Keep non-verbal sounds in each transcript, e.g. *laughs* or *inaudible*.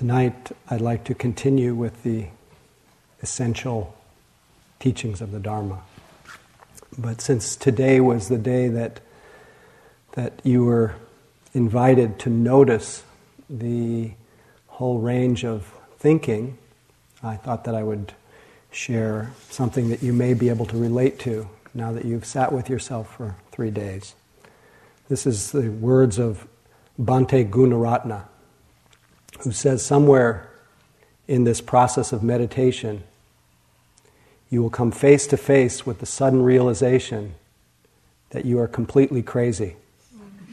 Tonight, I'd like to continue with the essential teachings of the Dharma. But since today was the day that, that you were invited to notice the whole range of thinking, I thought that I would share something that you may be able to relate to now that you've sat with yourself for three days. This is the words of Bhante Gunaratana, who says somewhere in this process of meditation, you will come face to face with the sudden realization that you are completely crazy.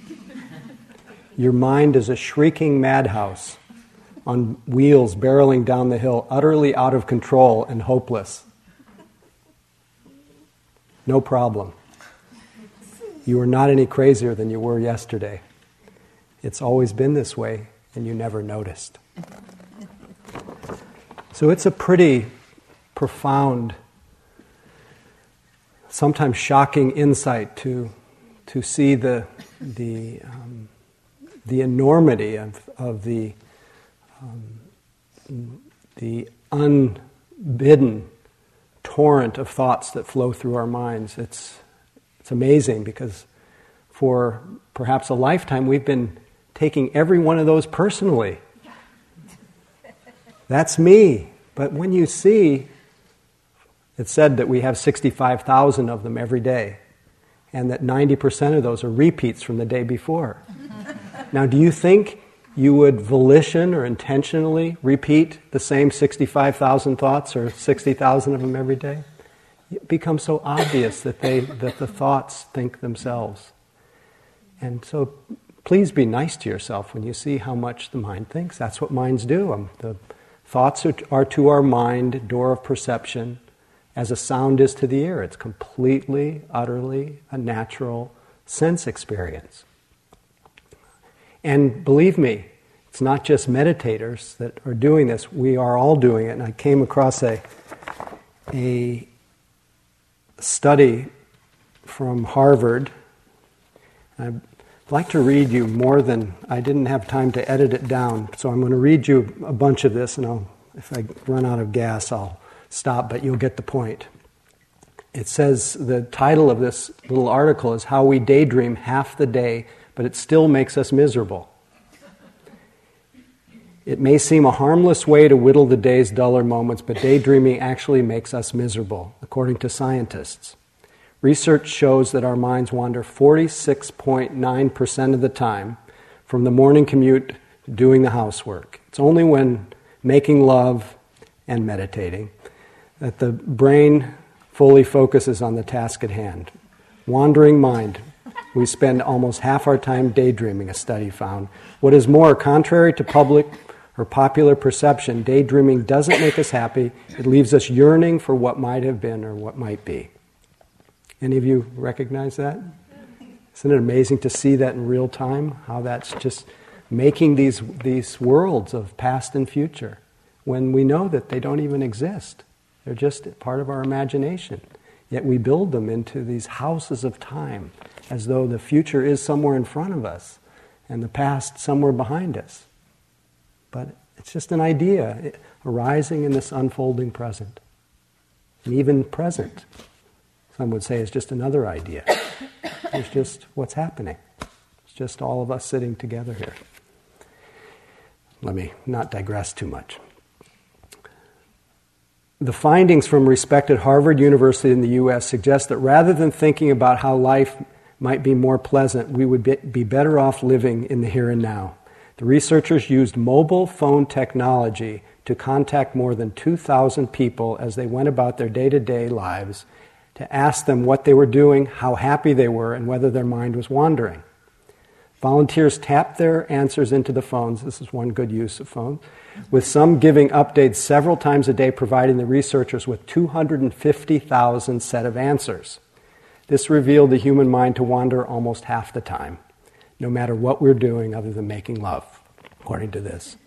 *laughs* Your mind is a shrieking madhouse on wheels barreling down the hill, utterly out of control and hopeless. No problem. You are not any crazier than you were yesterday. It's always been this way, and you never noticed. So it's a pretty profound sometimes shocking insight to, to see the, the, um, the enormity of, of the, um, the unbidden torrent of thoughts that flow through our minds. It's, it's amazing because for perhaps a lifetime we've been taking every one of those personally. That's me. But when you see it's said that we have 65,000 of them every day, and that 90% of those are repeats from the day before. *laughs* now, do you think you would volition or intentionally repeat the same 65,000 thoughts or 60,000 of them every day? It becomes so obvious that, they, that the thoughts think themselves. And so please be nice to yourself when you see how much the mind thinks. That's what minds do. Um, the thoughts are, are to our mind, door of perception as a sound is to the ear. It's completely, utterly a natural sense experience. And believe me, it's not just meditators that are doing this, we are all doing it. And I came across a, a study from Harvard. I'd like to read you more than I didn't have time to edit it down, so I'm going to read you a bunch of this, and I'll, if I run out of gas, I'll stop, but you'll get the point. It says the title of this little article is How We Daydream Half the Day, but it still makes us miserable. It may seem a harmless way to whittle the day's duller moments, but daydreaming actually makes us miserable, according to scientists. Research shows that our minds wander 46.9% of the time from the morning commute to doing the housework. It's only when making love and meditating that the brain fully focuses on the task at hand. Wandering mind. We spend almost half our time daydreaming, a study found. What is more, contrary to public or popular perception, daydreaming doesn't make us happy. It leaves us yearning for what might have been or what might be. Any of you recognize that? Isn't it amazing to see that in real time? How that's just making these, these worlds of past and future when we know that they don't even exist. They're just part of our imagination. Yet we build them into these houses of time as though the future is somewhere in front of us and the past somewhere behind us. But it's just an idea arising in this unfolding present. And even present, some would say, is just another idea. It's just what's happening. It's just all of us sitting together here. Let me not digress too much. The findings from respected Harvard University in the US suggest that rather than thinking about how life might be more pleasant, we would be better off living in the here and now. The researchers used mobile phone technology to contact more than 2,000 people as they went about their day to day lives to ask them what they were doing, how happy they were, and whether their mind was wandering. Volunteers tapped their answers into the phones. This is one good use of phones with some giving updates several times a day, providing the researchers with 250,000 set of answers. This revealed the human mind to wander almost half the time, no matter what we're doing other than making love, according to this.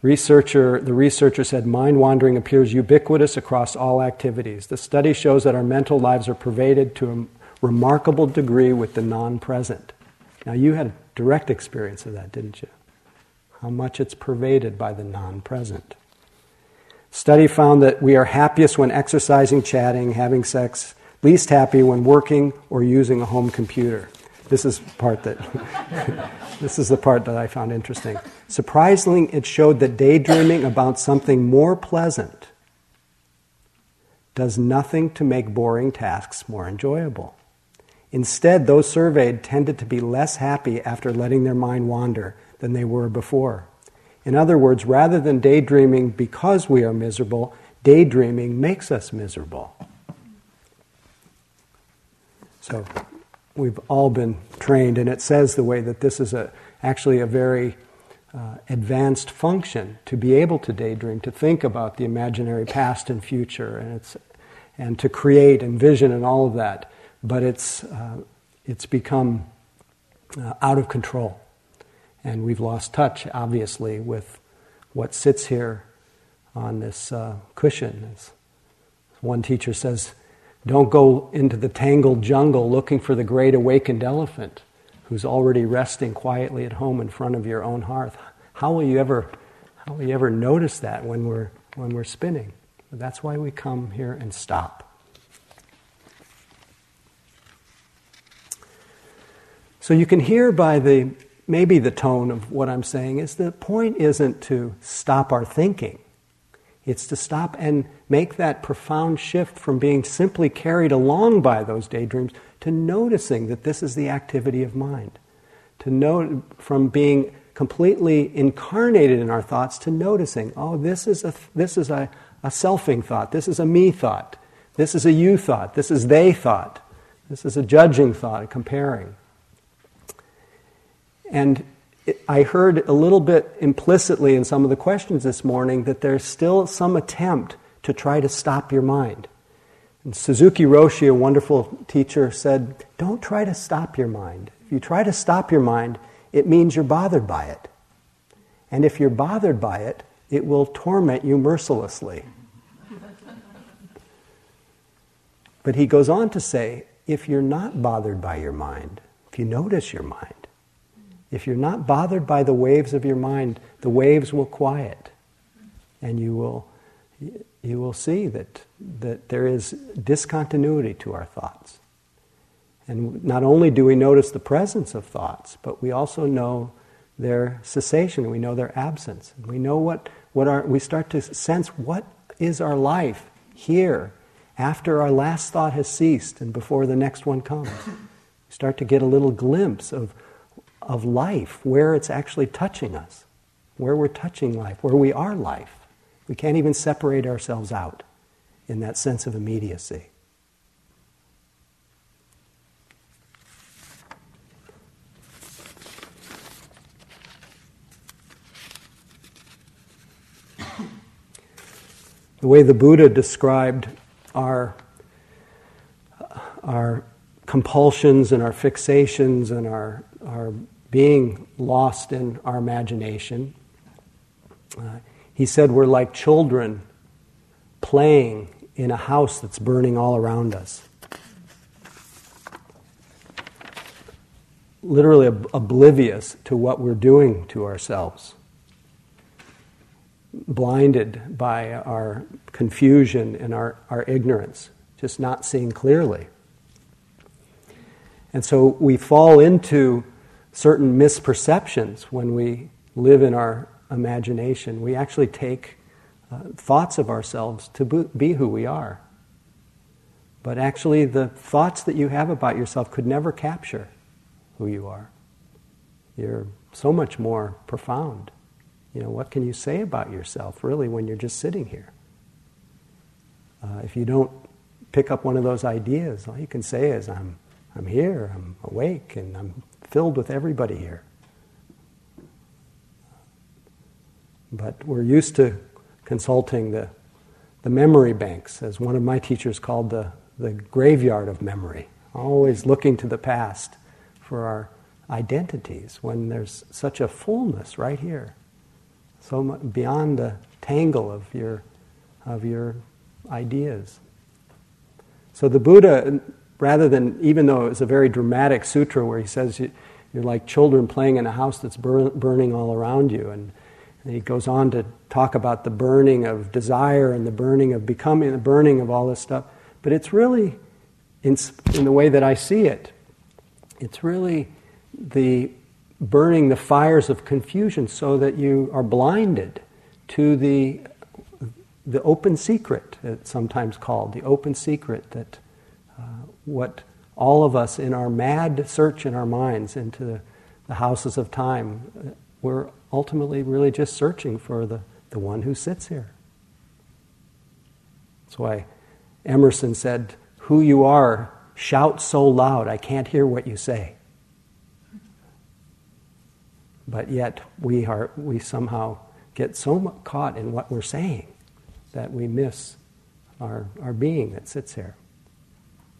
Researcher, the researcher said mind wandering appears ubiquitous across all activities. The study shows that our mental lives are pervaded to a remarkable degree with the non present. Now, you had a direct experience of that, didn't you? how much it's pervaded by the non present. Study found that we are happiest when exercising, chatting, having sex, least happy when working or using a home computer. This is part that *laughs* this is the part that I found interesting. Surprisingly, it showed that daydreaming about something more pleasant does nothing to make boring tasks more enjoyable. Instead, those surveyed tended to be less happy after letting their mind wander than they were before. In other words, rather than daydreaming because we are miserable, daydreaming makes us miserable. So we've all been trained, and it says the way that this is a, actually a very uh, advanced function to be able to daydream, to think about the imaginary past and future, and, it's, and to create and vision and all of that. But it's, uh, it's become uh, out of control. And we've lost touch, obviously, with what sits here on this uh, cushion. One teacher says, don't go into the tangled jungle looking for the great awakened elephant who's already resting quietly at home in front of your own hearth. How will you ever, how will you ever notice that when we're, when we're spinning? That's why we come here and stop. So you can hear by the maybe the tone of what I'm saying is the point isn't to stop our thinking. It's to stop and make that profound shift from being simply carried along by those daydreams to noticing that this is the activity of mind. To know from being completely incarnated in our thoughts to noticing, oh, this is a, this is a, a selfing thought, this is a me thought, this is a you thought, this is they thought, this is a judging thought, a comparing. And I heard a little bit implicitly in some of the questions this morning that there's still some attempt to try to stop your mind. And Suzuki Roshi, a wonderful teacher, said, Don't try to stop your mind. If you try to stop your mind, it means you're bothered by it. And if you're bothered by it, it will torment you mercilessly. *laughs* but he goes on to say, if you're not bothered by your mind, if you notice your mind, if you're not bothered by the waves of your mind, the waves will quiet. And you will, you will see that, that there is discontinuity to our thoughts. And not only do we notice the presence of thoughts, but we also know their cessation, we know their absence. We know what, what our, we start to sense what is our life here after our last thought has ceased and before the next one comes. We start to get a little glimpse of of life, where it's actually touching us, where we're touching life, where we are life. We can't even separate ourselves out in that sense of immediacy. the way the Buddha described our, our compulsions and our fixations and our, our being lost in our imagination. Uh, he said we're like children playing in a house that's burning all around us. Literally ob- oblivious to what we're doing to ourselves. Blinded by our confusion and our, our ignorance, just not seeing clearly. And so we fall into certain misperceptions when we live in our imagination. We actually take uh, thoughts of ourselves to be who we are. But actually, the thoughts that you have about yourself could never capture who you are. You're so much more profound. You know, what can you say about yourself, really, when you're just sitting here? Uh, if you don't pick up one of those ideas, all you can say is, I'm, I'm here, I'm awake, and I'm filled with everybody here. But we're used to consulting the, the memory banks, as one of my teachers called the, the graveyard of memory, always looking to the past for our identities when there's such a fullness right here, so much beyond the tangle of your, of your ideas. So the Buddha rather than, even though it's a very dramatic sutra where he says, you're like children playing in a house that's bur- burning all around you. And he goes on to talk about the burning of desire and the burning of becoming, the burning of all this stuff. But it's really, in, in the way that I see it, it's really the burning the fires of confusion so that you are blinded to the, the open secret, it's sometimes called, the open secret that uh, what all of us in our mad search in our minds into the, houses of time, uh, we're ultimately really just searching for the, the one who sits here. That's why Emerson said, Who you are, shout so loud I can't hear what you say but yet we, are, we somehow get so caught in what we're saying that we miss our, our being that sits here.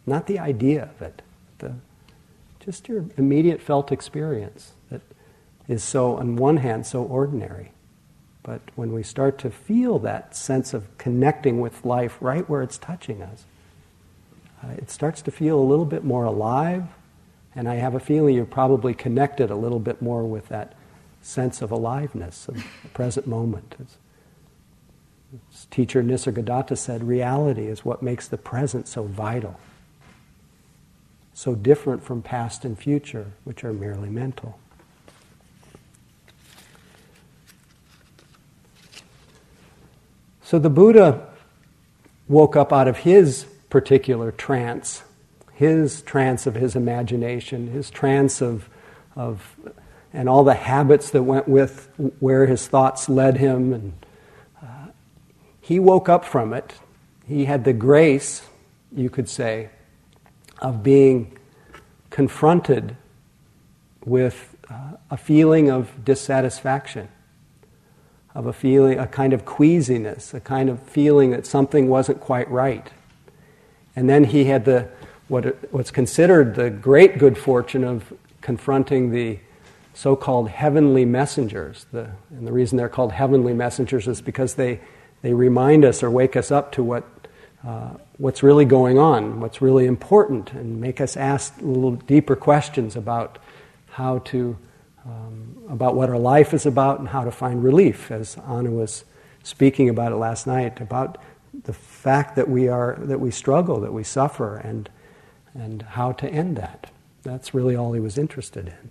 Not the idea of it, the, just your immediate felt experience is so, on one hand, so ordinary. But when we start to feel that sense of connecting with life right where it's touching us, uh, it starts to feel a little bit more alive. And I have a feeling you're probably connected a little bit more with that sense of aliveness, of the present moment. As teacher Nisargadatta said, reality is what makes the present so vital, so different from past and future, which are merely mental. So the Buddha woke up out of his particular trance, his trance of his imagination, his trance of, of and all the habits that went with where his thoughts led him. And uh, he woke up from it. He had the grace, you could say, of being confronted with uh, a feeling of dissatisfaction, of a feeling, a kind of queasiness, a kind of feeling that something wasn't quite right. And then he had the what, what's considered the great good fortune of confronting the so called heavenly messengers. The, and the reason they're called heavenly messengers is because they, they remind us or wake us up to what, uh, what's really going on, what's really important, and make us ask a little deeper questions about how to, um, about what our life is about and how to find relief, as Anna was speaking about it last night, about the fact that we are, that we struggle, that we suffer, and, and how to end that. That's really all he was interested in.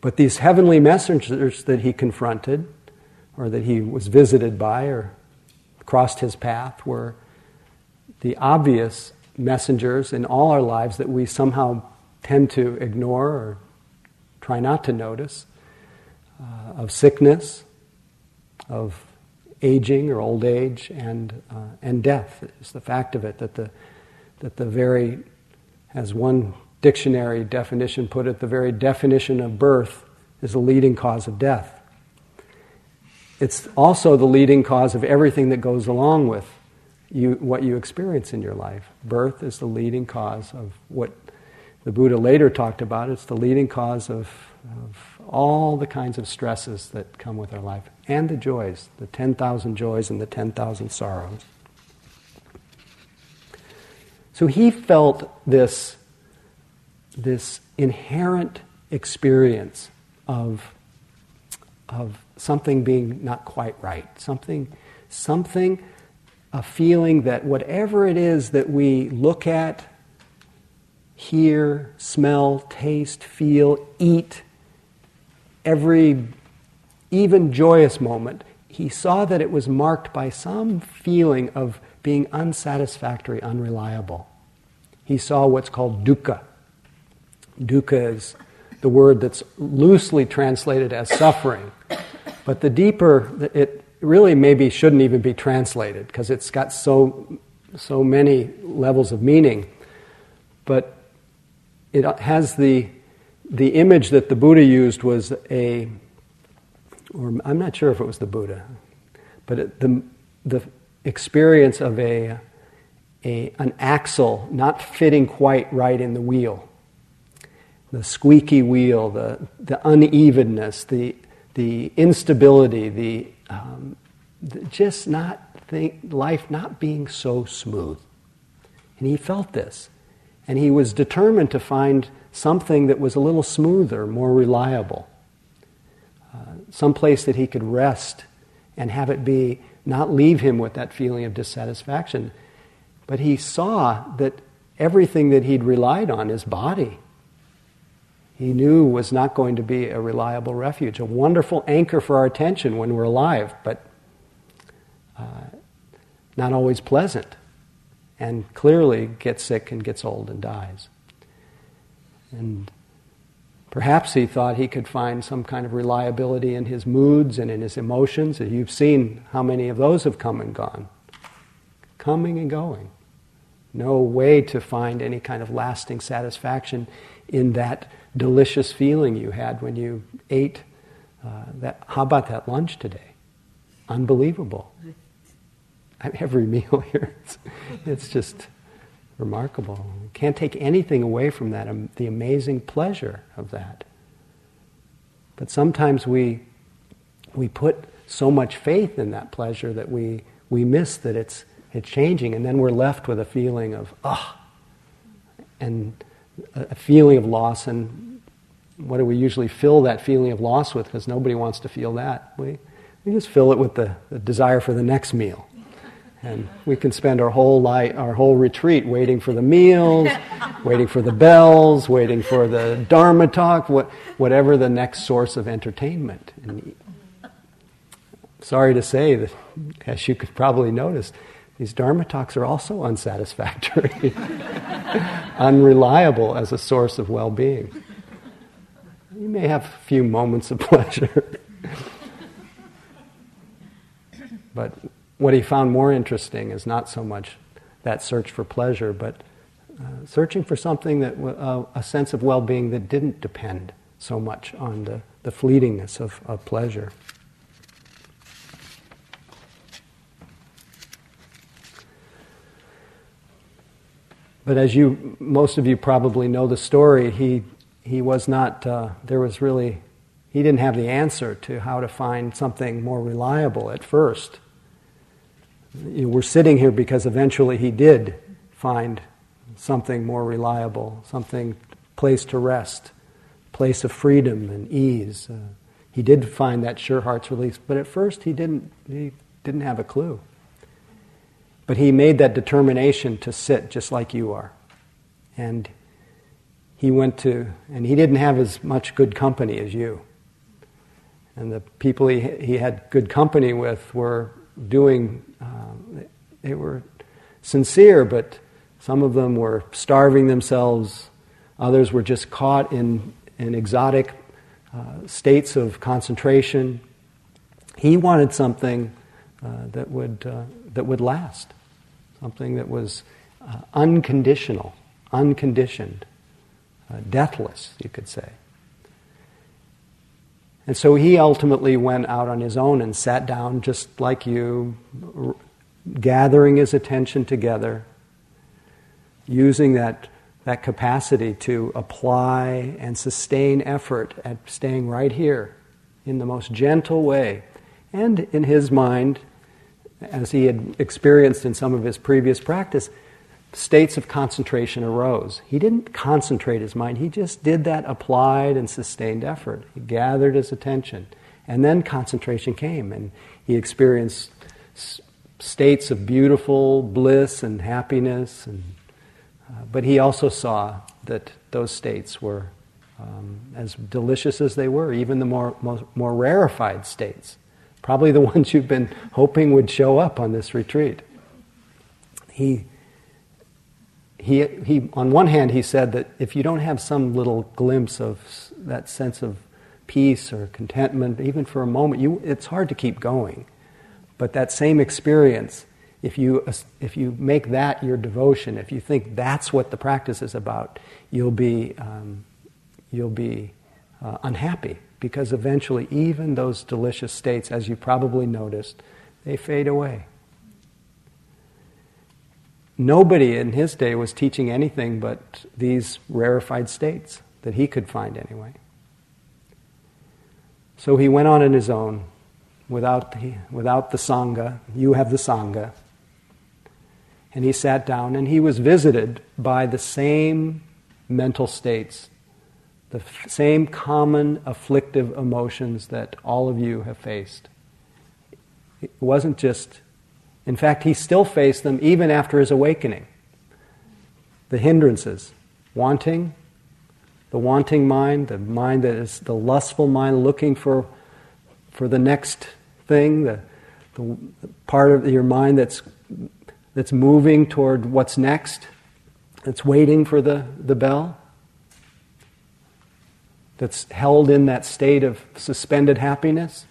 But these heavenly messengers that he confronted, or that he was visited by, or crossed his path, were the obvious messengers in all our lives that we somehow tend to ignore or try not to notice uh, of sickness, of aging or old age, and, uh, and death. It's the fact of it that the, that the very, as one dictionary definition put it, the very definition of birth is the leading cause of death. It's also the leading cause of everything that goes along with you, what you experience in your life. Birth is the leading cause of what the Buddha later talked about. It's the leading cause of, of all the kinds of stresses that come with our life and the joys, the 10,000 joys and the 10,000 sorrows. So he felt this this inherent experience of, of something being not quite right, something, something, a feeling that whatever it is that we look at, hear, smell, taste, feel, eat, every even joyous moment, he saw that it was marked by some feeling of being unsatisfactory, unreliable. He saw what's called dukkha, Dukkha is the word that's loosely translated as suffering. But the deeper, it really maybe shouldn't even be translated because it's got so, so many levels of meaning. But it has the, the image that the Buddha used was a, or I'm not sure if it was the Buddha, but it, the, the experience of a, a, an axle not fitting quite right in the wheel the squeaky wheel, the, the unevenness, the, the instability, the, um, the just not think, life not being so smooth. And he felt this. And he was determined to find something that was a little smoother, more reliable, uh, some place that he could rest and have it be not leave him with that feeling of dissatisfaction. But he saw that everything that he'd relied on, his body, he knew was not going to be a reliable refuge, a wonderful anchor for our attention when we're alive, but uh, not always pleasant, and clearly gets sick and gets old and dies. And perhaps he thought he could find some kind of reliability in his moods and in his emotions. You've seen how many of those have come and gone, coming and going. No way to find any kind of lasting satisfaction in that delicious feeling you had when you ate uh, that. How about that lunch today? Unbelievable. Every *laughs* meal here, it's, it's just remarkable. Can't take anything away from that, um, the amazing pleasure of that. But sometimes we, we put so much faith in that pleasure that we, we miss that it's, it's changing, and then we're left with a feeling of, ah, and a feeling of loss. And what do we usually fill that feeling of loss with? Because nobody wants to feel that. We, we just fill it with the, the desire for the next meal. And we can spend our whole life, our whole retreat waiting for the meals, *laughs* waiting for the bells, waiting for the Dharma talk, what, whatever the next source of entertainment. And sorry to say that, as you could probably notice, these Dharma talks are also unsatisfactory, *laughs* unreliable as a source of well being. You may have a few moments of *laughs* pleasure. but what he found more interesting is not so much that search for pleasure, but uh, searching for something that uh, a sense of well-being that didn't depend so much on the, the fleetingness of, of pleasure. But as you, most of you probably know the story, he, he was not, uh, there was really, he didn't have the answer to how to find something more reliable at first you know, we're sitting here because eventually he did find something more reliable, something place to rest, place of freedom and ease. Uh, he did find that sure heart's release, but at first he didn't. He didn't have a clue. But he made that determination to sit just like you are, and he went to, and he didn't have as much good company as you. And the people he, he had good company with were doing, uh, they were sincere, but some of them were starving themselves. Others were just caught in, in exotic uh, states of concentration. He wanted something uh, that, would, uh, that would last, something that was uh, unconditional, unconditioned, uh, deathless, you could say. And so he ultimately went out on his own and sat down just like you, gathering his attention together, using that, that capacity to apply and sustain effort at staying right here in the most gentle way. And in his mind, as he had experienced in some of his previous practice, states of concentration arose. He didn't concentrate his mind, he just did that applied and sustained effort. He gathered his attention. And then concentration came, and he experienced states of beautiful bliss and happiness. And, uh, but he also saw that those states were um, as delicious as they were, even the more, more, more rarefied states. Probably the *laughs* ones you've been hoping would show up on this retreat. He he, he, on one hand, he said that if you don't have some little glimpse of that sense of peace or contentment, even for a moment, you, it's hard to keep going. But that same experience, if you, if you make that your devotion, if you think that's what the practice is about, you'll be, um, you'll be uh, unhappy because eventually, even those delicious states, as you probably noticed, they fade away. Nobody in his day was teaching anything but these rarefied states that he could find anyway. So he went on in his own without the, without the Sangha. You have the Sangha. And he sat down and he was visited by the same mental states the f- same common afflictive emotions that all of you have faced. It wasn't just, in fact, he still faced them even after his awakening. The hindrances, wanting, the wanting mind, the mind that is the lustful mind looking for, for the next thing, the, the part of your mind that's, that's moving toward what's next, that's waiting for the, the bell, that's held in that state of suspended happiness.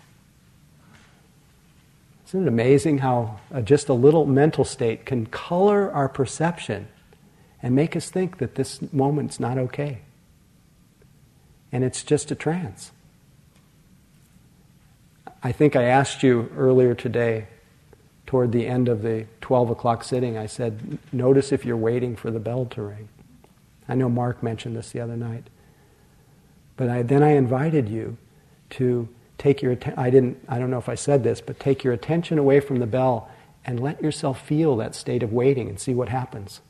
Isn't it amazing how uh, just a little mental state can color our perception and make us think that this moment's not okay? And it's just a trance. I think I asked you earlier today, toward the end of the 12 o'clock sitting, I said, notice if you're waiting for the bell to ring. I know Mark mentioned this the other night. But I, then I invited you to take your. I didn't. I don't know if I said this, but take your attention away from the bell and let yourself feel that state of waiting and see what happens.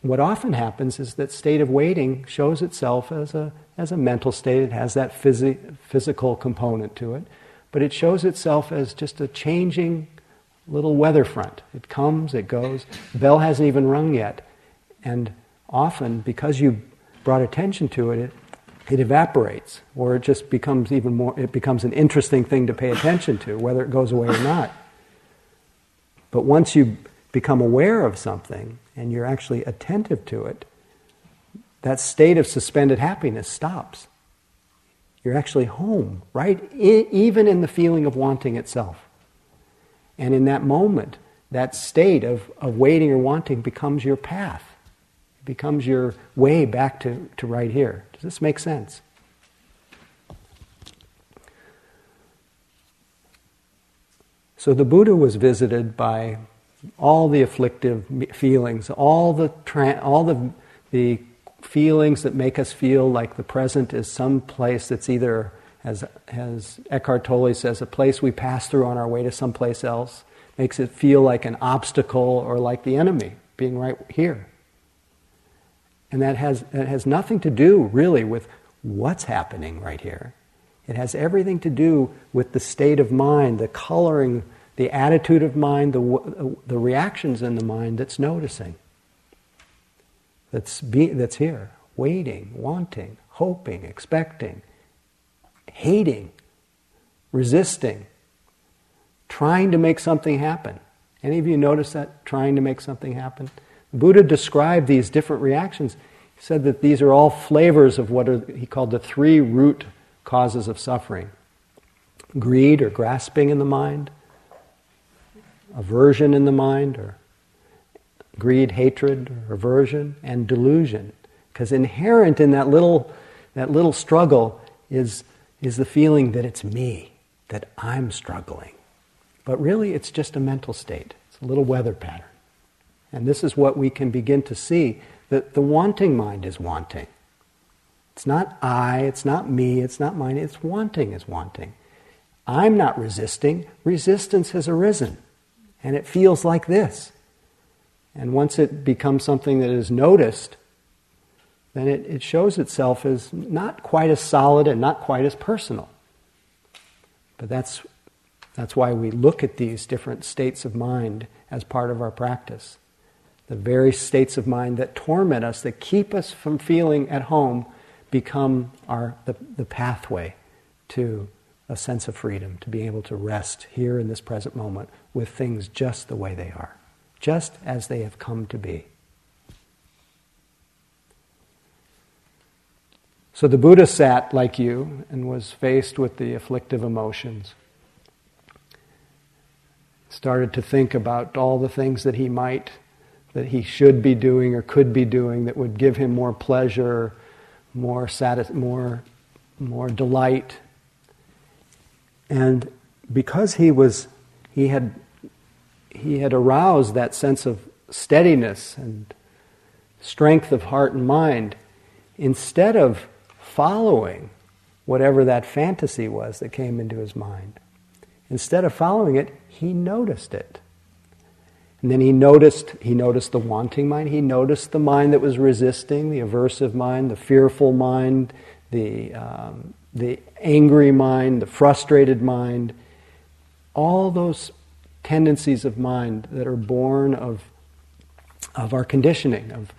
What often happens is that state of waiting shows itself as a as a mental state. It has that phys- physical component to it, but it shows itself as just a changing little weather front. It comes, it goes. The bell hasn't even rung yet, and often because you brought attention to it, it, it evaporates, or it just becomes even more, it becomes an interesting thing to pay attention to, whether it goes away or not. But once you become aware of something and you're actually attentive to it, that state of suspended happiness stops. You're actually home, right? I, even in the feeling of wanting itself. And in that moment, that state of, of waiting or wanting becomes your path it becomes your way back to, to right here. Does this make sense? So the Buddha was visited by all the afflictive feelings, all the tra- all the the feelings that make us feel like the present is some place that's either, as as Eckhart Tolle says, a place we pass through on our way to someplace else, makes it feel like an obstacle or like the enemy being right here. And that has, that has nothing to do really with what's happening right here. It has everything to do with the state of mind, the coloring, the attitude of mind, the, the reactions in the mind that's noticing. That's, be, that's here, waiting, wanting, hoping, expecting, hating, resisting, trying to make something happen. Any of you notice that? Trying to make something happen? Buddha described these different reactions. He said that these are all flavors of what are, he called the three root causes of suffering greed or grasping in the mind, aversion in the mind, or greed, hatred, aversion, and delusion. Because inherent in that little, that little struggle is, is the feeling that it's me, that I'm struggling. But really, it's just a mental state, it's a little weather pattern. And this is what we can begin to see that the wanting mind is wanting. It's not I, it's not me, it's not mine, it's wanting is wanting. I'm not resisting, resistance has arisen. And it feels like this. And once it becomes something that is noticed, then it, it shows itself as not quite as solid and not quite as personal. But that's, that's why we look at these different states of mind as part of our practice the very states of mind that torment us, that keep us from feeling at home, become our, the, the pathway to a sense of freedom, to be able to rest here in this present moment with things just the way they are, just as they have come to be. So the Buddha sat like you and was faced with the afflictive emotions. Started to think about all the things that he might that he should be doing or could be doing that would give him more pleasure, more satis- more, more delight. And because he was, he had, he had aroused that sense of steadiness and strength of heart and mind, instead of following whatever that fantasy was that came into his mind, instead of following it, he noticed it. And then he noticed, he noticed the wanting mind, he noticed the mind that was resisting, the aversive mind, the fearful mind, the, um, the angry mind, the frustrated mind, all those tendencies of mind that are born of, of our conditioning, of,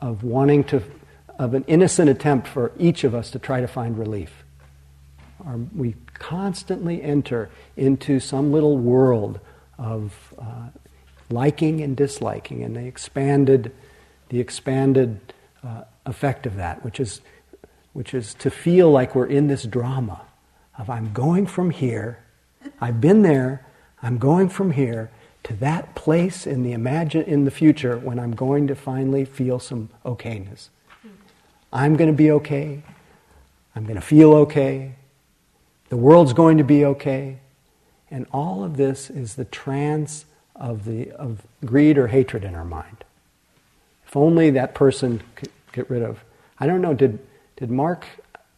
of wanting to, of an innocent attempt for each of us to try to find relief. Our, we constantly enter into some little world of uh, liking and disliking, and the expanded, the expanded uh, effect of that, which is, which is to feel like we're in this drama of I'm going from here, I've been there, I'm going from here to that place in the imagine in the future when I'm going to finally feel some okayness. I'm going to be okay. I'm going to feel okay. The world's going to be okay. And all of this is the trance of, the, of greed or hatred in our mind. If only that person could get rid of. I don't know, did, did Mark,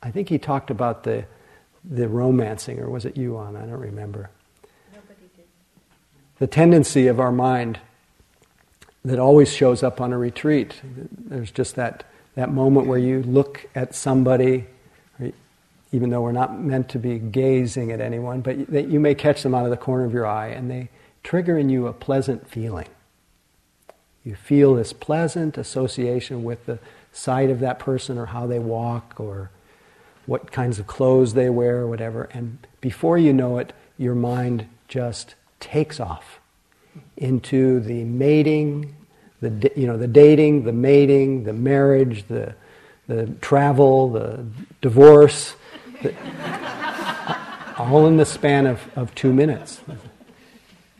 I think he talked about the, the romancing, or was it you on? I don't remember. The tendency of our mind that always shows up on a retreat. There's just that, that moment where you look at somebody, even though we're not meant to be gazing at anyone, but that you may catch them out of the corner of your eye and they trigger in you a pleasant feeling. You feel this pleasant association with the sight of that person or how they walk or what kinds of clothes they wear or whatever. And before you know it, your mind just takes off into the mating, the, you know, the dating, the mating, the marriage, the, the travel, the divorce, the, all in the span of, of two minutes.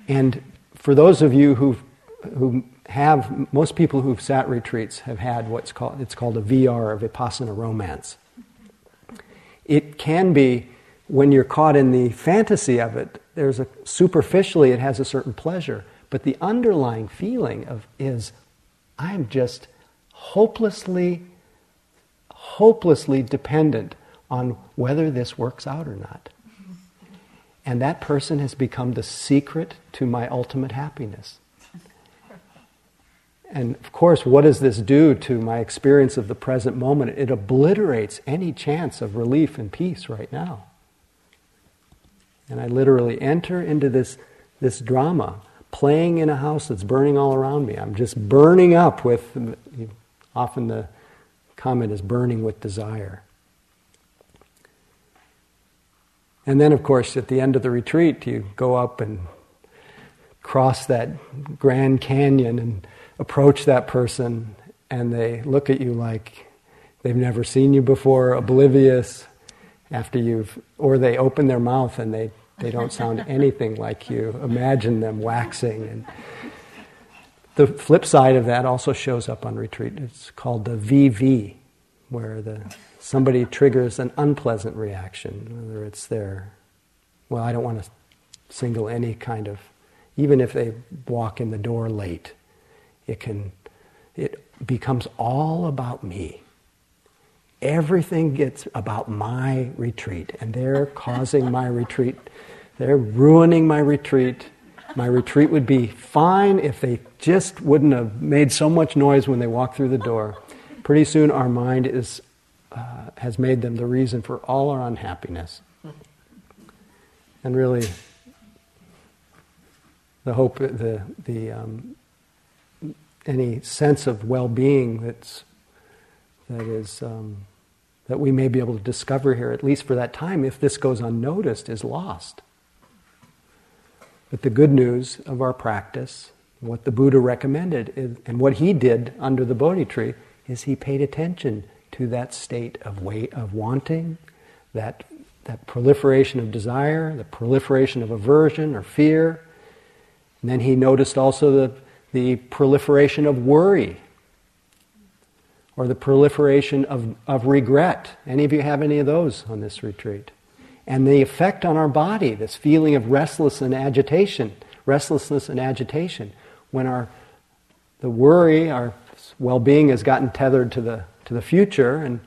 And for those of you who who have most people who've sat retreats have had what's called it's called a VR, a vipassana romance. It can be when you're caught in the fantasy of it. There's a superficially it has a certain pleasure, but the underlying feeling of is I'm just hopelessly, hopelessly dependent on whether this works out or not. And that person has become the secret to my ultimate happiness. And of course, what does this do to my experience of the present moment? It obliterates any chance of relief and peace right now. And I literally enter into this, this drama, playing in a house that's burning all around me. I'm just burning up with, often the comment is burning with desire. And then, of course, at the end of the retreat, you go up and cross that Grand Canyon and approach that person, and they look at you like they've never seen you before, oblivious. After you've, or they open their mouth and they, they don't sound *laughs* anything like you. Imagine them waxing. And the flip side of that also shows up on retreat. It's called the VV, where the somebody triggers an unpleasant reaction, whether it's their, well, I don't want to single any kind of, even if they walk in the door late, it can, it becomes all about me. Everything gets about my retreat, and they're causing my retreat. They're ruining my retreat. My retreat would be fine if they just wouldn't have made so much noise when they walk through the door. Pretty soon, our mind is uh, has made them the reason for all our unhappiness. And really, the hope, the, the, um, any sense of well being that's, that, is, um, that we may be able to discover here, at least for that time, if this goes unnoticed, is lost. But the good news of our practice, what the Buddha recommended, is, and what he did under the Bodhi tree, is he paid attention to that state of weight of wanting, that, that proliferation of desire, the proliferation of aversion or fear. And then he noticed also the, the proliferation of worry or the proliferation of, of regret. Any of you have any of those on this retreat? And the effect on our body, this feeling of restless and agitation, restlessness and agitation, when our the worry, our well-being has gotten tethered to the to the future, and,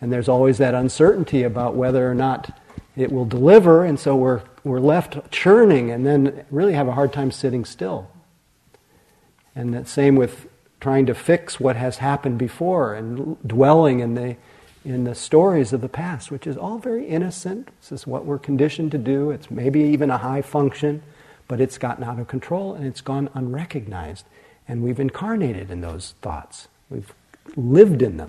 and there's always that uncertainty about whether or not it will deliver, and so we're, we're left churning and then really have a hard time sitting still. And that same with trying to fix what has happened before and dwelling in the, in the stories of the past, which is all very innocent. This is what we're conditioned to do. It's maybe even a high function, but it's gotten out of control and it's gone unrecognized. And we've incarnated in those thoughts. We've lived in them,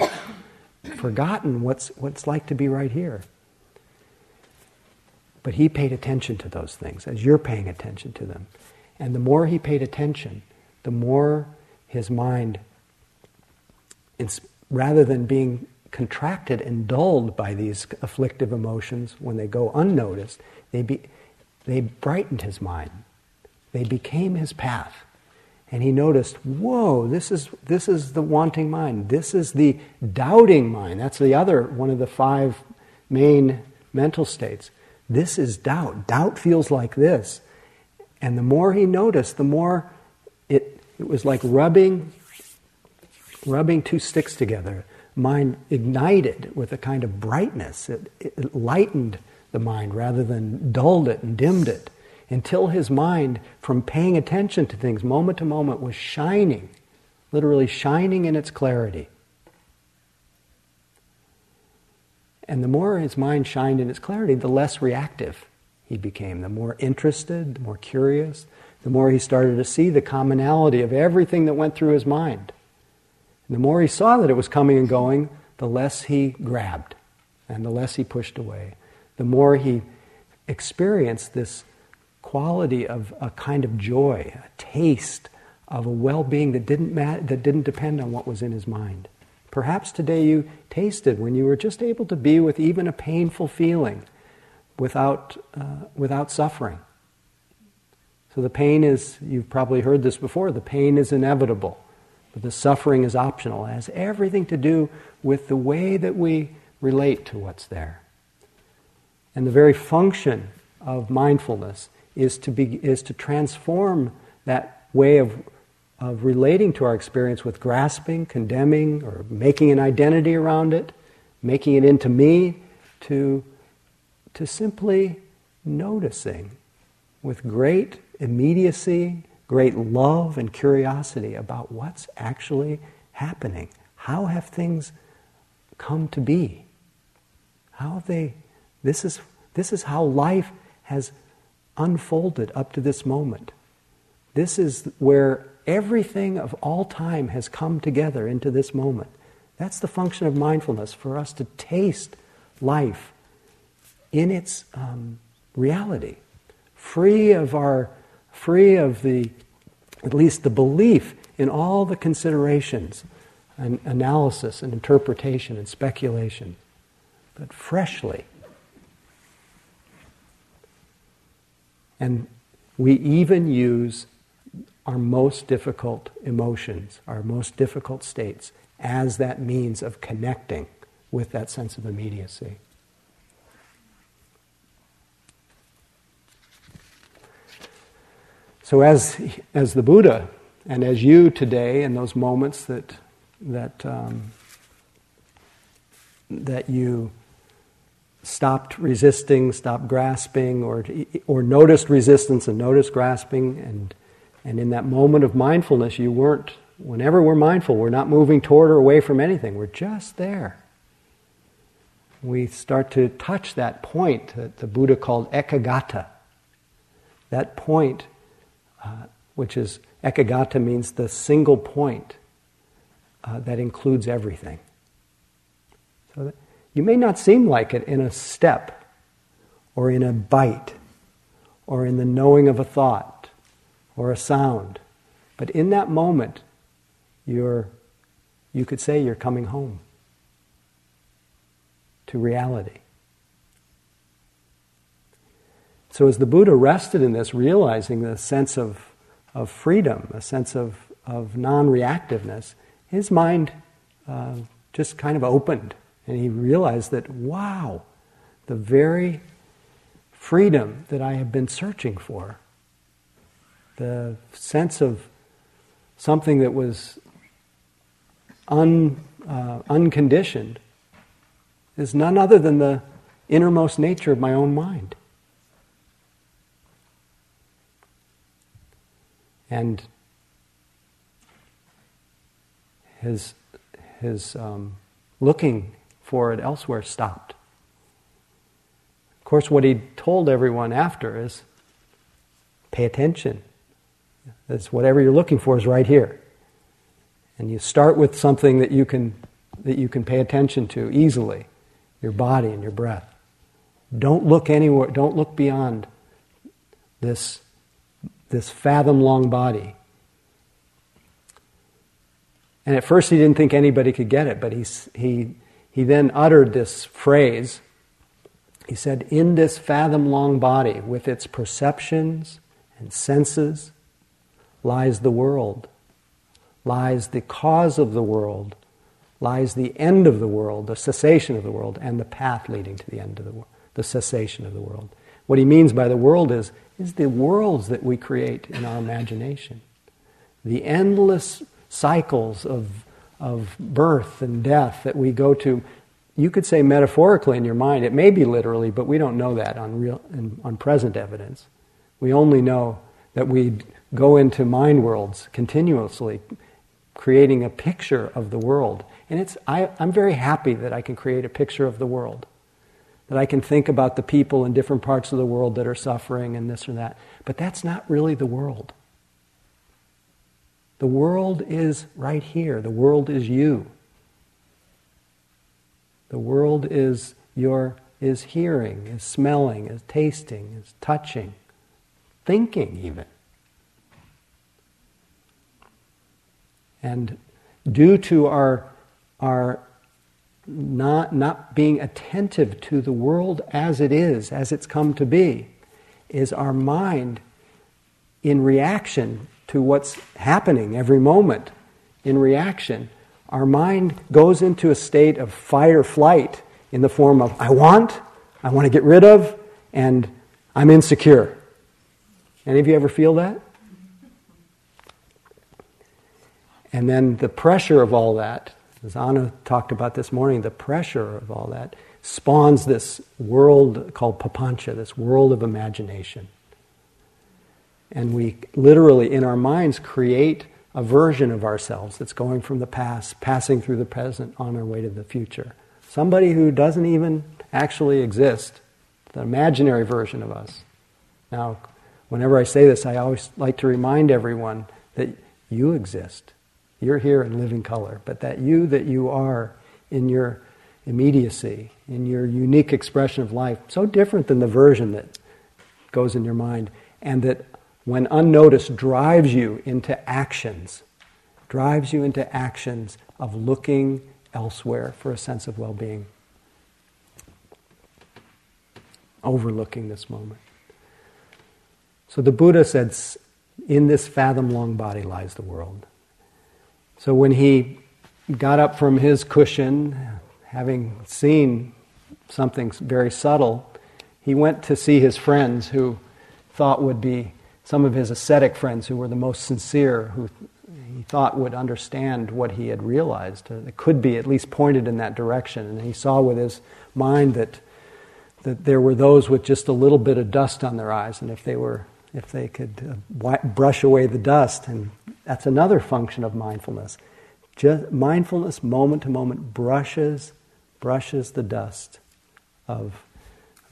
forgotten what's, what it's like to be right here. But he paid attention to those things as you're paying attention to them. And the more he paid attention, the more his mind, rather than being contracted and dulled by these afflictive emotions when they go unnoticed, they, be, they brightened his mind. They became his path. And he noticed, whoa, this is, this is the wanting mind. This is the doubting mind. That's the other one of the five main mental states. This is doubt. Doubt feels like this. And the more he noticed, the more it, it was like rubbing, rubbing two sticks together. Mind ignited with a kind of brightness. It, it lightened the mind rather than dulled it and dimmed it until his mind, from paying attention to things moment to moment, was shining, literally shining in its clarity. And the more his mind shined in its clarity, the less reactive he became, the more interested, the more curious, the more he started to see the commonality of everything that went through his mind. And the more he saw that it was coming and going, the less he grabbed and the less he pushed away. The more he experienced this quality of a kind of joy, a taste of a well being that, didn't that didn't depend on what was in his mind. Perhaps today you tasted when you were just able to be with even a painful feeling without, uh, without suffering. So the pain is, you've probably heard this before, the pain is inevitable, but the suffering is optional. It has everything to do with the way that we relate to what's there. And the very function of mindfulness is to, be, is to transform that way of of relating to our experience with grasping, condemning, or making an identity around it, making it into me, to, to simply noticing with great immediacy, great love and curiosity about what's actually happening. How have things come to be? How have they, this is, this is how life has unfolded up to this moment. This is where Everything of all time has come together into this moment. That's the function of mindfulness, for us to taste life in its um, reality, free of our, free of the, at least the belief in all the considerations and analysis and interpretation and speculation, but freshly. And we even use our most difficult emotions, our most difficult states, as that means of connecting with that sense of immediacy. So, as, as the Buddha, and as you today, in those moments that, that, um, that you stopped resisting, stopped grasping, or, or noticed resistance and noticed grasping, and and in that moment of mindfulness, you weren't, whenever we're mindful, we're not moving toward or away from anything, we're just there. We start to touch that point that the Buddha called ekaggata. That point, uh, which is, ekaggata means the single point uh, that includes everything. So you may not seem like it in a step, or in a bite, or in the knowing of a thought or a sound. But in that moment, you're, you could say you're coming home to reality. So, as the Buddha rested in this, realizing the sense of, of freedom, a sense of, of non reactiveness, his mind uh, just kind of opened. And he realized that, wow, the very freedom that I have been searching for the sense of something that was un, uh, unconditioned is none other than the innermost nature of my own mind. And his, his um, looking for it elsewhere stopped. Of course, what he told everyone after is pay attention. That's whatever you're looking for is right here. And you start with something that you can, that you can pay attention to easily your body and your breath. Don't look anywhere, don't look beyond this, this fathom long body. And at first he didn't think anybody could get it, but he, he, he then uttered this phrase. He said, In this fathom long body, with its perceptions and senses, lies the world, lies the cause of the world, lies the end of the world, the cessation of the world, and the path leading to the end of the world, the cessation of the world. What he means by the world is, is the worlds that we create in our imagination. The endless cycles of, of birth and death that we go to. You could say metaphorically in your mind, it may be literally, but we don't know that on, real, on present evidence. We only know that we go into mind worlds continuously, creating a picture of the world. And it's, I, I'm very happy that I can create a picture of the world, that I can think about the people in different parts of the world that are suffering and this or that. But that's not really the world. The world is right here. The world is you. The world is your is hearing, is smelling, is tasting, is touching, thinking even. And due to our, our not, not being attentive to the world as it is, as it's come to be, is our mind in reaction to what's happening every moment in reaction, our mind goes into a state of fight or flight in the form of I want, I want to get rid of, and I'm insecure. Any of you ever feel that? And then the pressure of all that, as Anna talked about this morning, the pressure of all that spawns this world called papancha, this world of imagination. And we literally, in our minds, create a version of ourselves that's going from the past, passing through the present, on our way to the future. Somebody who doesn't even actually exist, the imaginary version of us. Now, whenever I say this, I always like to remind everyone that you exist. You're here in living color, but that you that you are in your immediacy, in your unique expression of life, so different than the version that goes in your mind, and that when unnoticed, drives you into actions, drives you into actions of looking elsewhere for a sense of well being, overlooking this moment. So the Buddha said, In this fathom long body lies the world. So when he got up from his cushion, having seen something very subtle, he went to see his friends who thought would be some of his ascetic friends who were the most sincere, who he thought would understand what he had realized, uh, that could be at least pointed in that direction. And he saw with his mind that, that there were those with just a little bit of dust on their eyes, and if they, were, if they could uh, brush away the dust, and that's another function of mindfulness. Just mindfulness, moment to moment, brushes, brushes the dust of,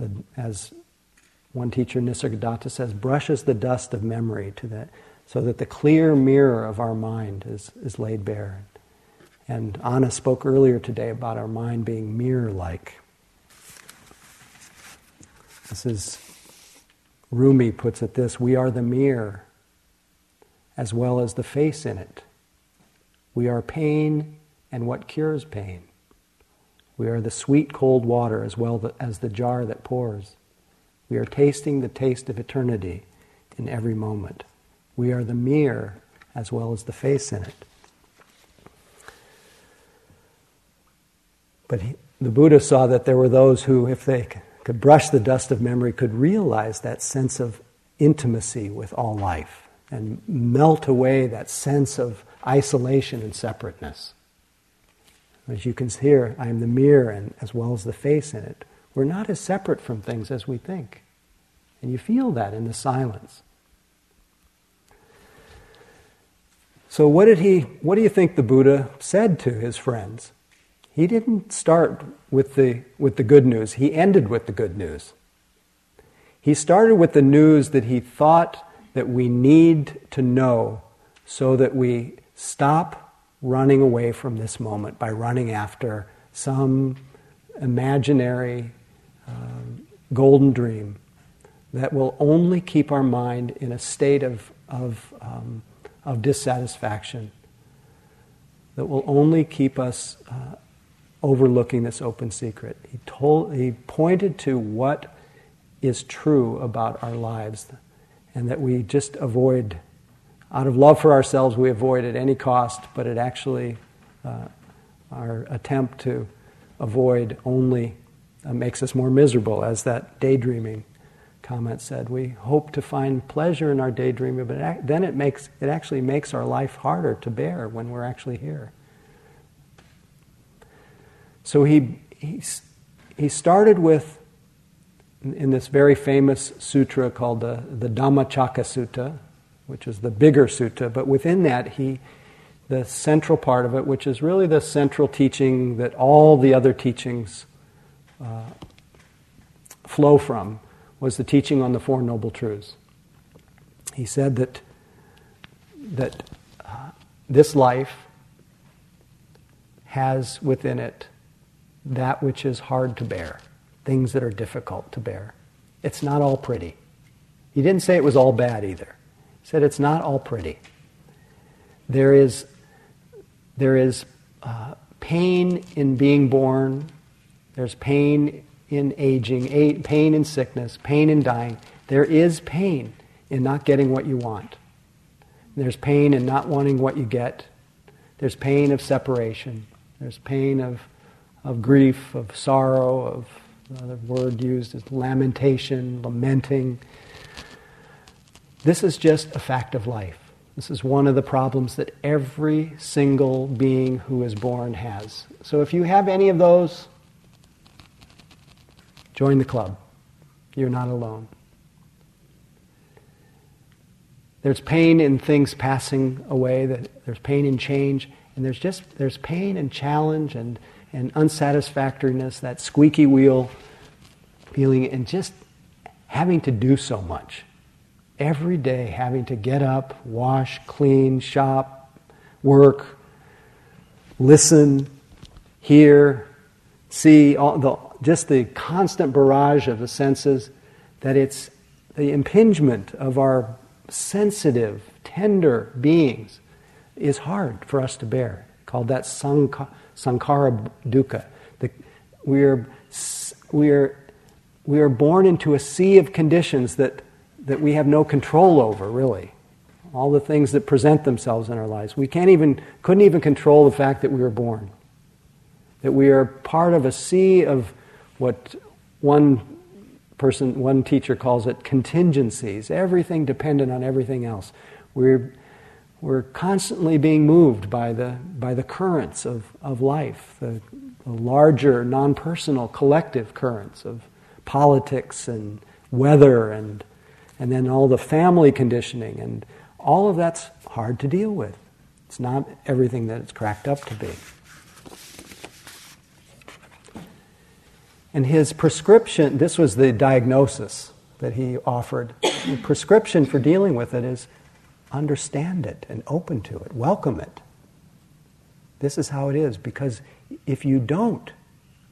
uh, as one teacher, Nisargadatta, says, brushes the dust of memory to that, so that the clear mirror of our mind is, is laid bare. And Anna spoke earlier today about our mind being mirror like. This is, Rumi puts it this we are the mirror as well as the face in it. We are pain and what cures pain. We are the sweet cold water as well as the jar that pours. We are tasting the taste of eternity in every moment. We are the mirror as well as the face in it. But he, the Buddha saw that there were those who, if they could brush the dust of memory, could realize that sense of intimacy with all life and melt away that sense of isolation and separateness. As you can hear, I am the mirror and as well as the face in it. We're not as separate from things as we think. And you feel that in the silence. So, what did he? What do you think the Buddha said to his friends? He didn't start with the with the good news. He ended with the good news. He started with the news that he thought that we need to know so that we stop running away from this moment by running after some imaginary uh, golden dream that will only keep our mind in a state of, of, um, of dissatisfaction, that will only keep us uh, overlooking this open secret. He, told, he pointed to what is true about our lives and that we just avoid, out of love for ourselves, we avoid at any cost, but it actually, uh, our attempt to avoid only uh, makes us more miserable, as that daydreaming comment said. We hope to find pleasure in our daydreaming, but then it, makes, it actually makes our life harder to bear when we're actually here. So he, he, he started with in this very famous sutra called the, the Dhammacakka Sutta, which is the bigger sutta, but within that, he, the central part of it, which is really the central teaching that all the other teachings uh, flow from, was the teaching on the Four Noble Truths. He said that, that uh, this life has within it that which is hard to bear things that are difficult to bear. It's not all pretty. He didn't say it was all bad either. He said it's not all pretty. There is, there is uh, pain in being born, there's pain in aging, pain in sickness, pain in dying. There is pain in not getting what you want. There's pain in not wanting what you get. There's pain of separation. There's pain of, of grief, of sorrow, of Another word used is lamentation, lamenting. This is just a fact of life. This is one of the problems that every single being who is born has. So if you have any of those, join the club. You're not alone. There's pain in things passing away, there's pain in change, and there's just there's pain and challenge and and unsatisfactoriness, that squeaky wheel feeling, and just having to do so much. Every day, having to get up, wash, clean, shop, work, listen, hear, see, all the, just the constant barrage of the senses, that it's the impingement of our sensitive, tender beings is hard for us to bear, called that sankhara sankhara dukkha. The, we're, we're, we are born into a sea of conditions that, that we have no control over, really. All the things that present themselves in our lives. We can't even, couldn't even control the fact that we were born. That we are part of a sea of what one person, one teacher calls it contingencies, everything dependent on everything else. We're we're constantly being moved by the, by the currents of, of life, the, the larger, non personal, collective currents of politics and weather and, and then all the family conditioning. And all of that's hard to deal with. It's not everything that it's cracked up to be. And his prescription, this was the diagnosis that he offered. The prescription for dealing with it is understand it and open to it, welcome it. This is how it is because if you don't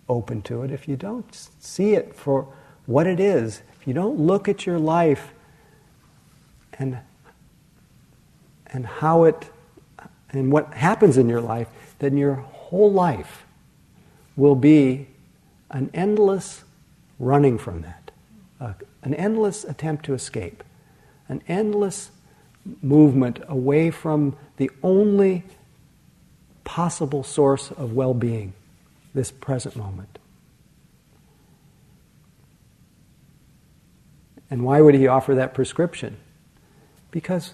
open to it, if you don't see it for what it is, if you don't look at your life and and how it and what happens in your life, then your whole life will be an endless running from that, uh, an endless attempt to escape, an endless movement away from the only possible source of well being, this present moment. And why would he offer that prescription? Because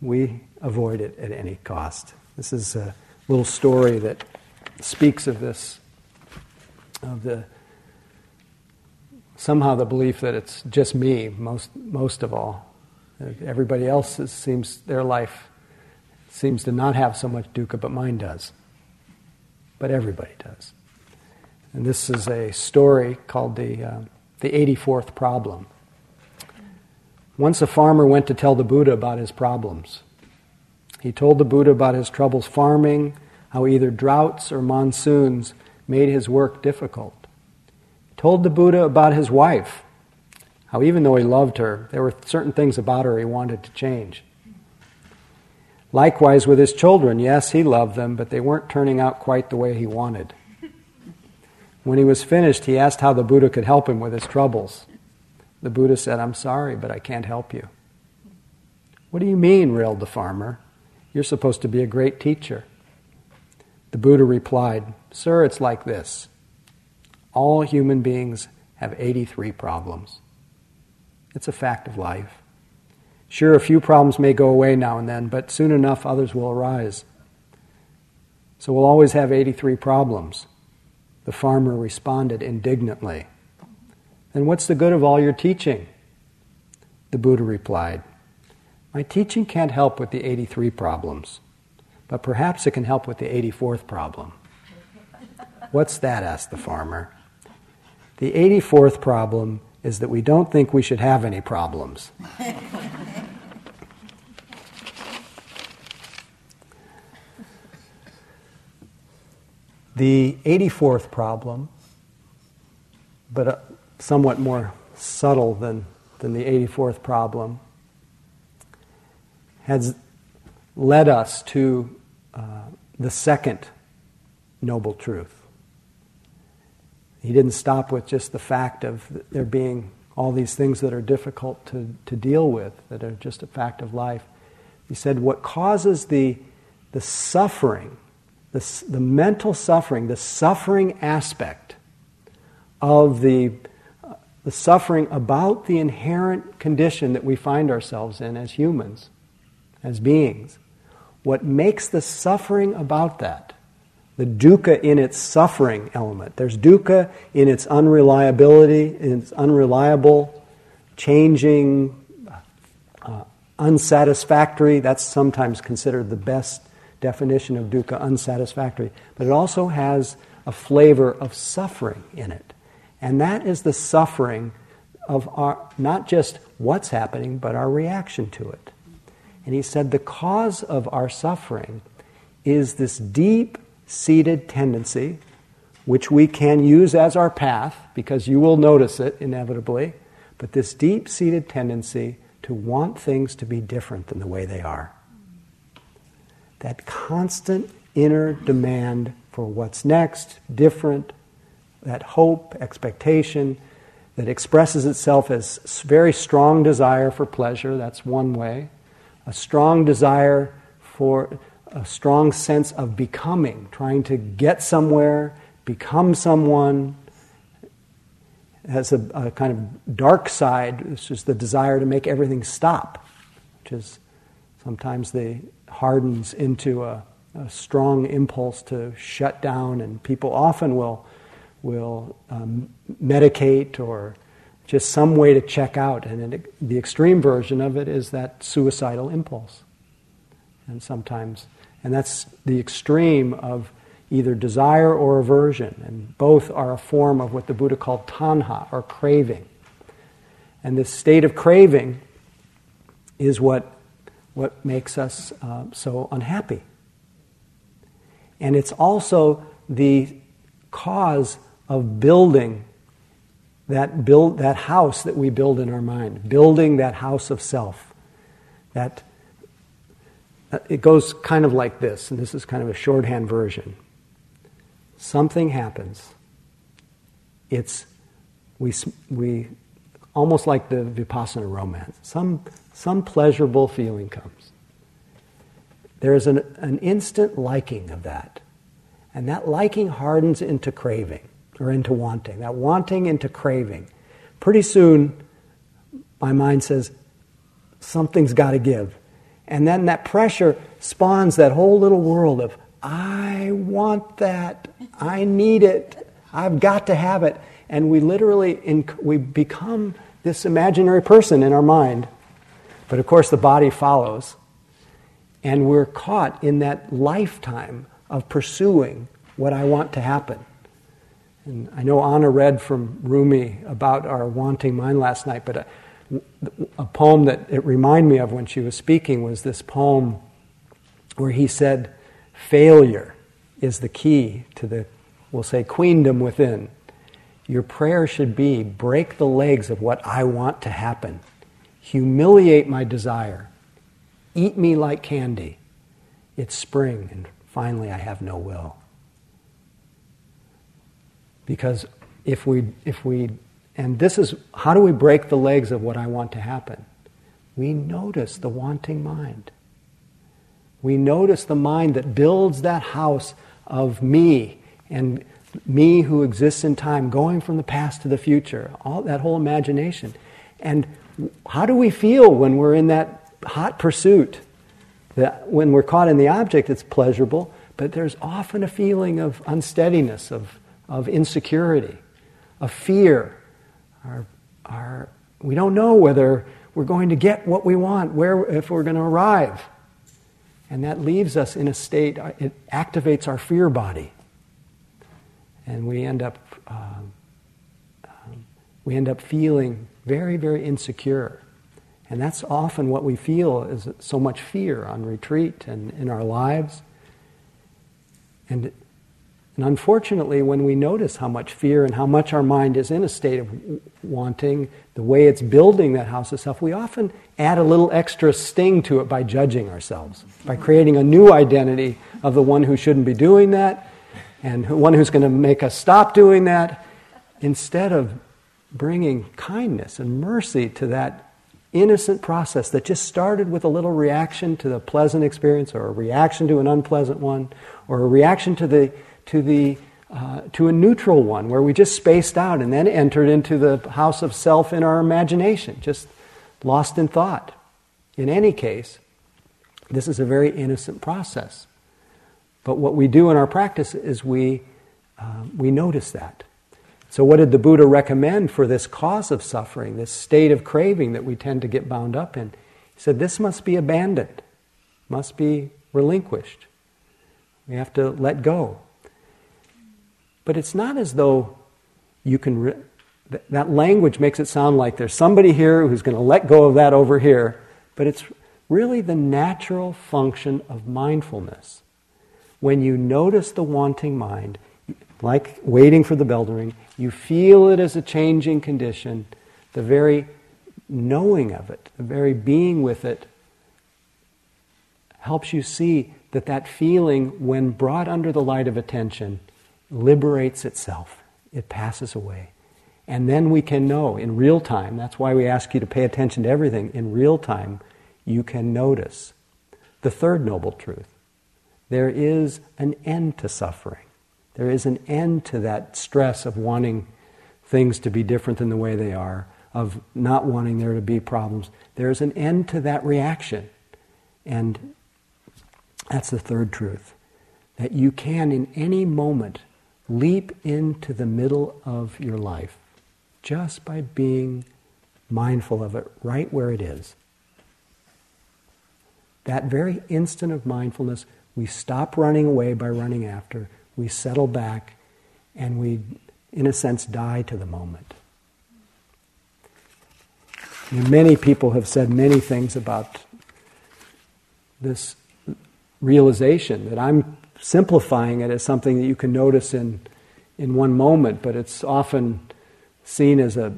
we avoid it at any cost. This is a little story that speaks of this, of the somehow the belief that it's just me most most of all Everybody else seems their life seems to not have so much dukkha, but mine does. But everybody does. And this is a story called the, uh, the 84th problem. Once a farmer went to tell the Buddha about his problems. He told the Buddha about his troubles farming, how either droughts or monsoons made his work difficult. He told the Buddha about his wife, how even though he loved her, there were certain things about her he wanted to change. Likewise with his children, yes, he loved them, but they weren't turning out quite the way he wanted. When he was finished, he asked how the Buddha could help him with his troubles. The Buddha said, I'm sorry, but I can't help you. What do you mean? railed the farmer. You're supposed to be a great teacher. The Buddha replied, Sir, it's like this. All human beings have 83 problems. It's a fact of life. Sure, a few problems may go away now and then, but soon enough others will arise. So we'll always have 83 problems. The farmer responded indignantly. Then what's the good of all your teaching? The Buddha replied, my teaching can't help with the 83 problems, but perhaps it can help with the 84th problem. *laughs* What's that? asked the farmer. The 84th problem is that we don't think we should have any problems. the 84th problem, but uh, somewhat more subtle than, than the 84th problem, has led us to uh, the second noble truth. He didn't stop with just the fact of there being all these things that are difficult to, to deal with, that are just a fact of life. He said, What causes the, the suffering, the, the mental suffering, the suffering aspect of the, uh, the suffering about the inherent condition that we find ourselves in as humans, as beings. What makes the suffering about that, the dukkha in its suffering element, there's dukkha in its unreliability, in its unreliable, changing, uh, unsatisfactory. That's sometimes considered the best definition of dukkha, unsatisfactory. But it also has a flavor of suffering in it. And that is the suffering of our, not just what's happening, but our reaction to it. And he said the cause of our suffering is this deep seated tendency, which we can use as our path, because you will notice it inevitably, but this deep seated tendency to want things to be different than the way they are. That constant inner demand for what's next, different, that hope, expectation, that expresses itself as very strong desire for pleasure, that's one way a strong desire for a strong sense of becoming, trying to get somewhere, become someone. has a, a, kind of dark side, which is the desire to make everything stop, which is sometimes the hardens into a, a strong impulse to shut down, and people often will will um, medicate or just some way to check out. And it, the extreme version of it is that suicidal impulse. And sometimes, and that's the extreme of either desire or aversion. And both are a form of what the Buddha called tanha, or craving. And this state of craving is what, what makes us uh, so unhappy. And it's also the cause of building that build that house that we build in our mind, building that house of self. That Uh, it goes kind of like this, and this is kind of a shorthand version. Something happens. It's we we almost like the vipassana romance. Some some pleasurable feeling comes. There is an, an instant liking of that, and that liking hardens into craving or into wanting, that wanting into craving. Pretty soon, my mind says, something's got to give. And then that pressure spawns that whole little world of, I want that, I need it, I've got to have it. And we literally, inc- we become this imaginary person in our mind. But of course, the body follows. And we're caught in that lifetime of pursuing what I want to happen. And I know Anna read from Rumi about our wanting mind last night, but uh, a, poem that it reminded me of when she was speaking was this poem where he said, Failure is the key to the, we'll say, queendom within. Your prayer should be break the legs of what I want to happen, humiliate my desire, eat me like candy. It's spring, and finally I have no will. Because if we, if we, and this is, how do we break the legs of what I want to happen? We notice the wanting mind. We notice the mind that builds that house of me and me who exists in time, going from the past to the future, all that whole imagination. And how do we feel when we're in that hot pursuit? That when we're caught in the object, it's pleasurable, but there's often a feeling of unsteadiness, of of insecurity, of fear. Our, our, we don't know whether we're going to get what we want, where, if we're going to arrive. And that leaves us in a state, uh, it activates our fear body. And we end up, um, um, we end up feeling very, very insecure. And that's often what we feel is so much fear on retreat and in our lives. And and unfortunately, when we notice how much fear and how much our mind is in a state of wanting, the way it's building that house of self, we often add a little extra sting to it by judging ourselves, by creating a new identity of the one who shouldn't be doing that and one who's going to make us stop doing that, instead of bringing kindness and mercy to that innocent process that just started with a little reaction to the pleasant experience or a reaction to an unpleasant one or a reaction to the to, the, uh, to a neutral one where we just spaced out and then entered into the house of self in our imagination, just lost in thought. In any case, this is a very innocent process. But what we do in our practice is we, uh, we notice that. So, what did the Buddha recommend for this cause of suffering, this state of craving that we tend to get bound up in? He said, This must be abandoned, must be relinquished. We have to let go. But it's not as though you can. Re- that language makes it sound like there's somebody here who's going to let go of that over here, but it's really the natural function of mindfulness. When you notice the wanting mind, like waiting for the bell to ring, you feel it as a changing condition, the very knowing of it, the very being with it, helps you see that that feeling, when brought under the light of attention, liberates itself, it passes away. And then we can know in real time, that's why we ask you to pay attention to everything. In real time, you can notice the third noble truth. There is an end to suffering. There is an end to that stress of wanting things to be different than the way they are, of not wanting there to be problems. There's an end to that reaction. And that's the third truth. That you can, in any moment, leap into the middle of your life just by being mindful of it right where it is. That very instant of mindfulness, we stop running away by running after, we settle back, and we, in a sense, die to the moment. And many people have said many things about this realization that I'm simplifying it as something that you can notice in, in one moment, but it's often seen as a,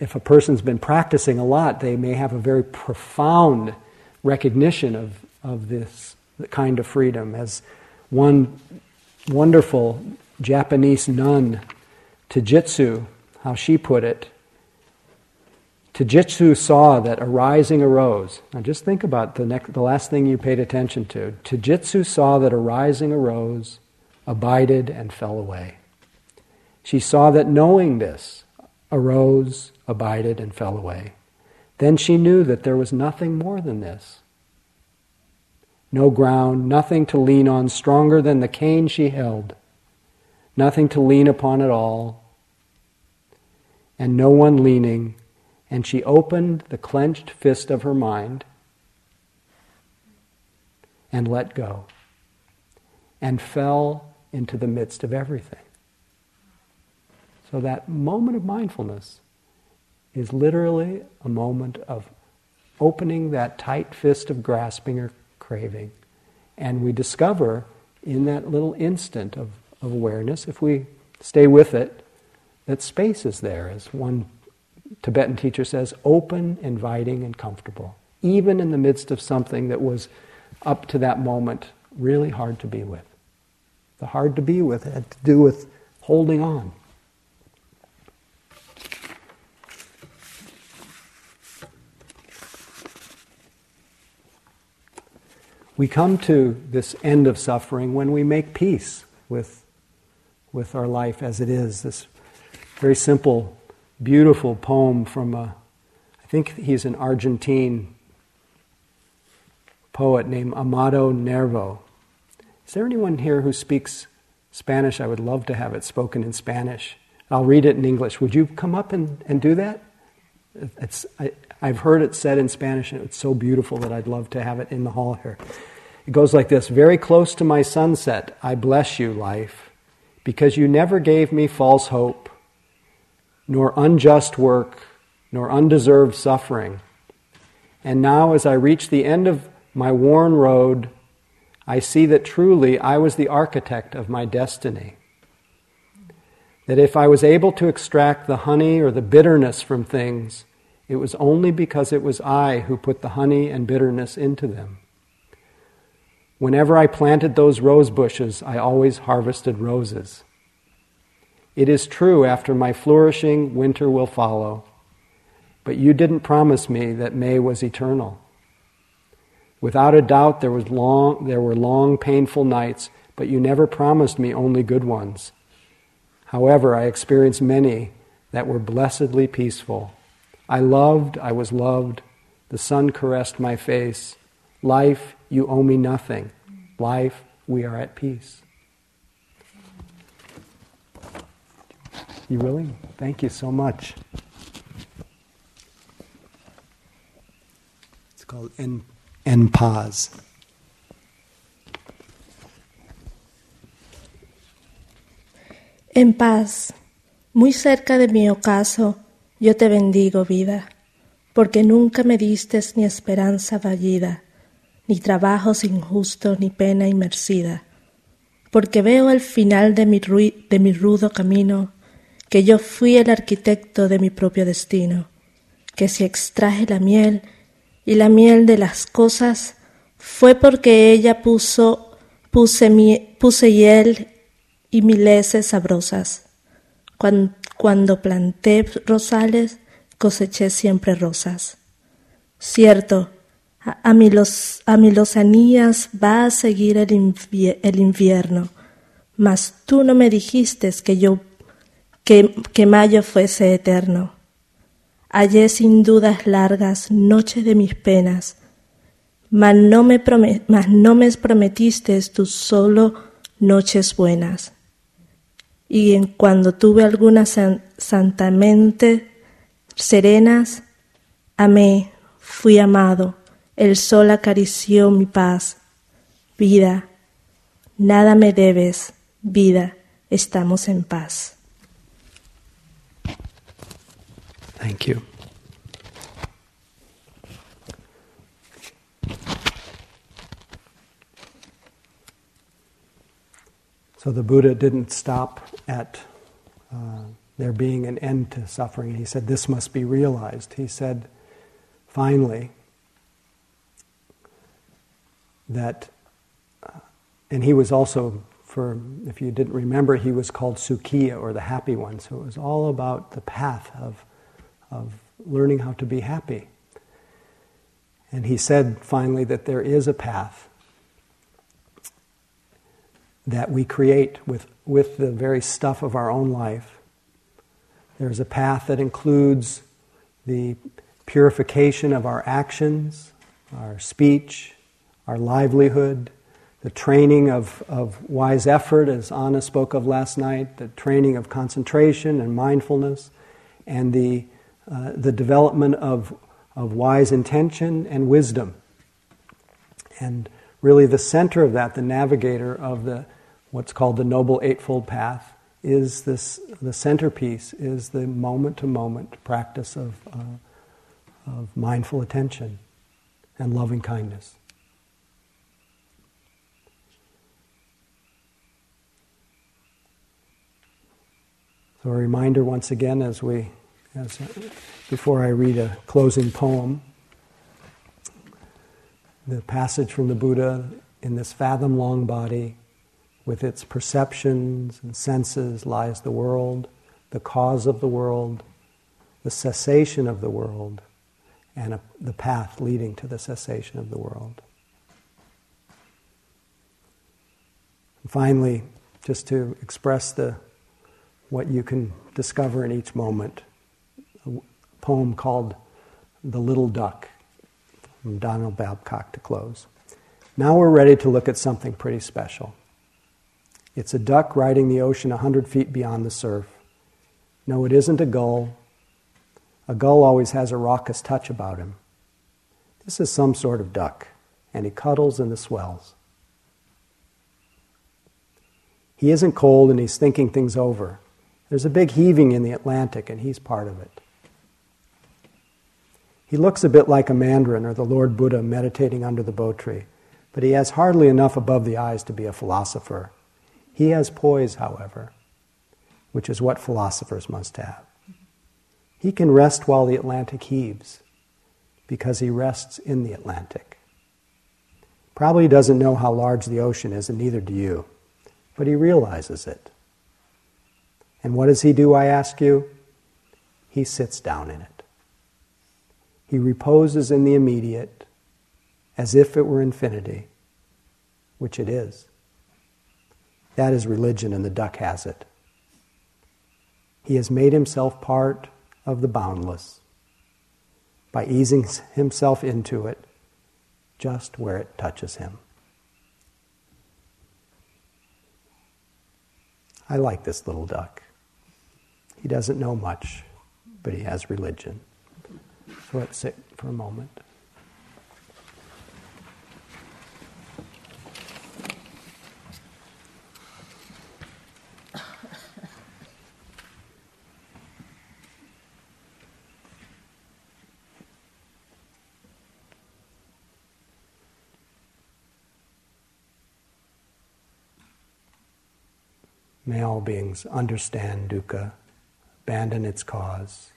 if a person's been practicing a lot, they may have a very profound recognition of, of this kind of freedom. As one wonderful Japanese nun, Taijutsu, how she put it, Taijutsu saw that arising arose. Now just think about the, next, the last thing you paid attention to. Taijutsu saw that arising arose, abided, and fell away. She saw that knowing this arose, abided, and fell away. Then she knew that there was nothing more than this. No ground, nothing to lean on stronger than the cane she held, nothing to lean upon at all, and no one leaning and she opened the clenched fist of her mind and let go and fell into the midst of everything. So that moment of mindfulness is literally a moment of opening that tight fist of grasping or craving. And we discover in that little instant of, of awareness, if we stay with it, that space is there, as one Tibetan teacher says, open, inviting, and comfortable, even in the midst of something that was up to that moment really hard to be with. The hard to be with had to do with holding on. We come to this end of suffering when we make peace with, with our life as it is. This very simple, beautiful poem from a, I think he's an Argentine poet named Amado Nervo. Is there anyone here who speaks Spanish? I would love to have it spoken in Spanish. I'll read it in English. Would you come up and, and do that? It's, I, I've heard it said in Spanish, and it's so beautiful that I'd love to have it in the hall here. It goes like this Very close to my sunset, I bless you, life, because you never gave me false hope, nor unjust work, nor undeserved suffering. And now, as I reach the end of my worn road, I see that truly I was the architect of my destiny. That if I was able to extract the honey or the bitterness from things, it was only because it was I who put the honey and bitterness into them. Whenever I planted those rose bushes, I always harvested roses. It is true, after my flourishing, winter will follow. But you didn't promise me that May was eternal. Without a doubt, there, was long, there were long, painful nights, but you never promised me only good ones. However, I experienced many that were blessedly peaceful. I loved, I was loved. The sun caressed my face. Life, you owe me nothing. Life, we are at peace. You really? Thank you so much. It's called En, en Paz. En paz, muy cerca de mi ocaso, yo te bendigo, vida, porque nunca me diste ni esperanza fallida ni trabajos injustos, ni pena inmersida, porque veo al final de mi rudo camino que yo fui el arquitecto de mi propio destino, que si extraje la miel y la miel de las cosas fue porque ella puso, puse, mi, puse hiel y mileses sabrosas. Cuando, cuando planté rosales, coseché siempre rosas. Cierto, a, mi, los, lozanías va a seguir el, el, invierno, mas tú no me dijiste que yo que, que mayo fuese eterno. Hallé sin dudas largas noches de mis penas, mas no me, mas no me prometiste tus solo noches buenas. Y en cuando tuve algunas santamente serenas, amé, fui amado, el sol acarició mi paz. Vida, nada me debes, vida, estamos en paz. Thank you. So the Buddha didn't stop at uh, there being an end to suffering. He said, This must be realized. He said, Finally, that, uh, and he was also, for if you didn't remember, he was called Sukhiya or the happy one. So it was all about the path of, of learning how to be happy. And he said finally that there is a path that we create with, with the very stuff of our own life. There's a path that includes the purification of our actions, our speech, our livelihood, the training of, of wise effort, as Anna spoke of last night, the training of concentration and mindfulness, and the, uh, the development of, of wise intention and wisdom. And really the center of that, the navigator of the what's called the Noble Eightfold Path, is this the centerpiece is the moment to moment practice of, uh, of mindful attention and loving kindness. So a reminder once again as we as uh, before I read a closing poem the passage from the Buddha in this fathom long body with its perceptions and senses lies the world, the cause of the world, the cessation of the world, and a, the path leading to the cessation of the world. And finally, just to express the, what you can discover in each moment, a poem called The Little Duck from Donald Babcock to close. Now we're ready to look at something pretty special. It's a duck riding the ocean 100 feet beyond the surf. No, it isn't a gull. A gull always has a raucous touch about him. This is some sort of duck, and he cuddles in the swells. He isn't cold and he's thinking things over. There's a big heaving in the Atlantic, and he's part of it. He looks a bit like a mandarin or the Lord Buddha meditating under the bo tree, but he has hardly enough above the eyes to be a philosopher. He has poise, however, which is what philosophers must have. He can rest while the Atlantic heaves because he rests in the Atlantic. Probably doesn't know how large the ocean is, and neither do you, but he realizes it. And what does he do, I ask you? He sits down in it. He reposes in the immediate as if it were infinity, which it is. That is religion, and the duck has it. He has made himself part of the boundless by easing himself into it just where it touches him. I like this little duck. He doesn't know much, but he has religion. So let's sit for a moment. May all beings understand dukkha, abandon its cause,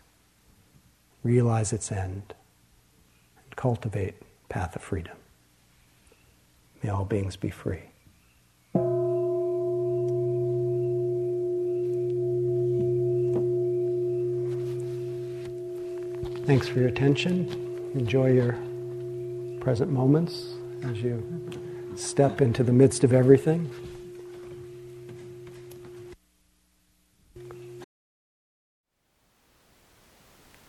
realize its end, and cultivate path of freedom. May all beings be free. Thanks for your attention. Enjoy your present moments as you step into the midst of everything.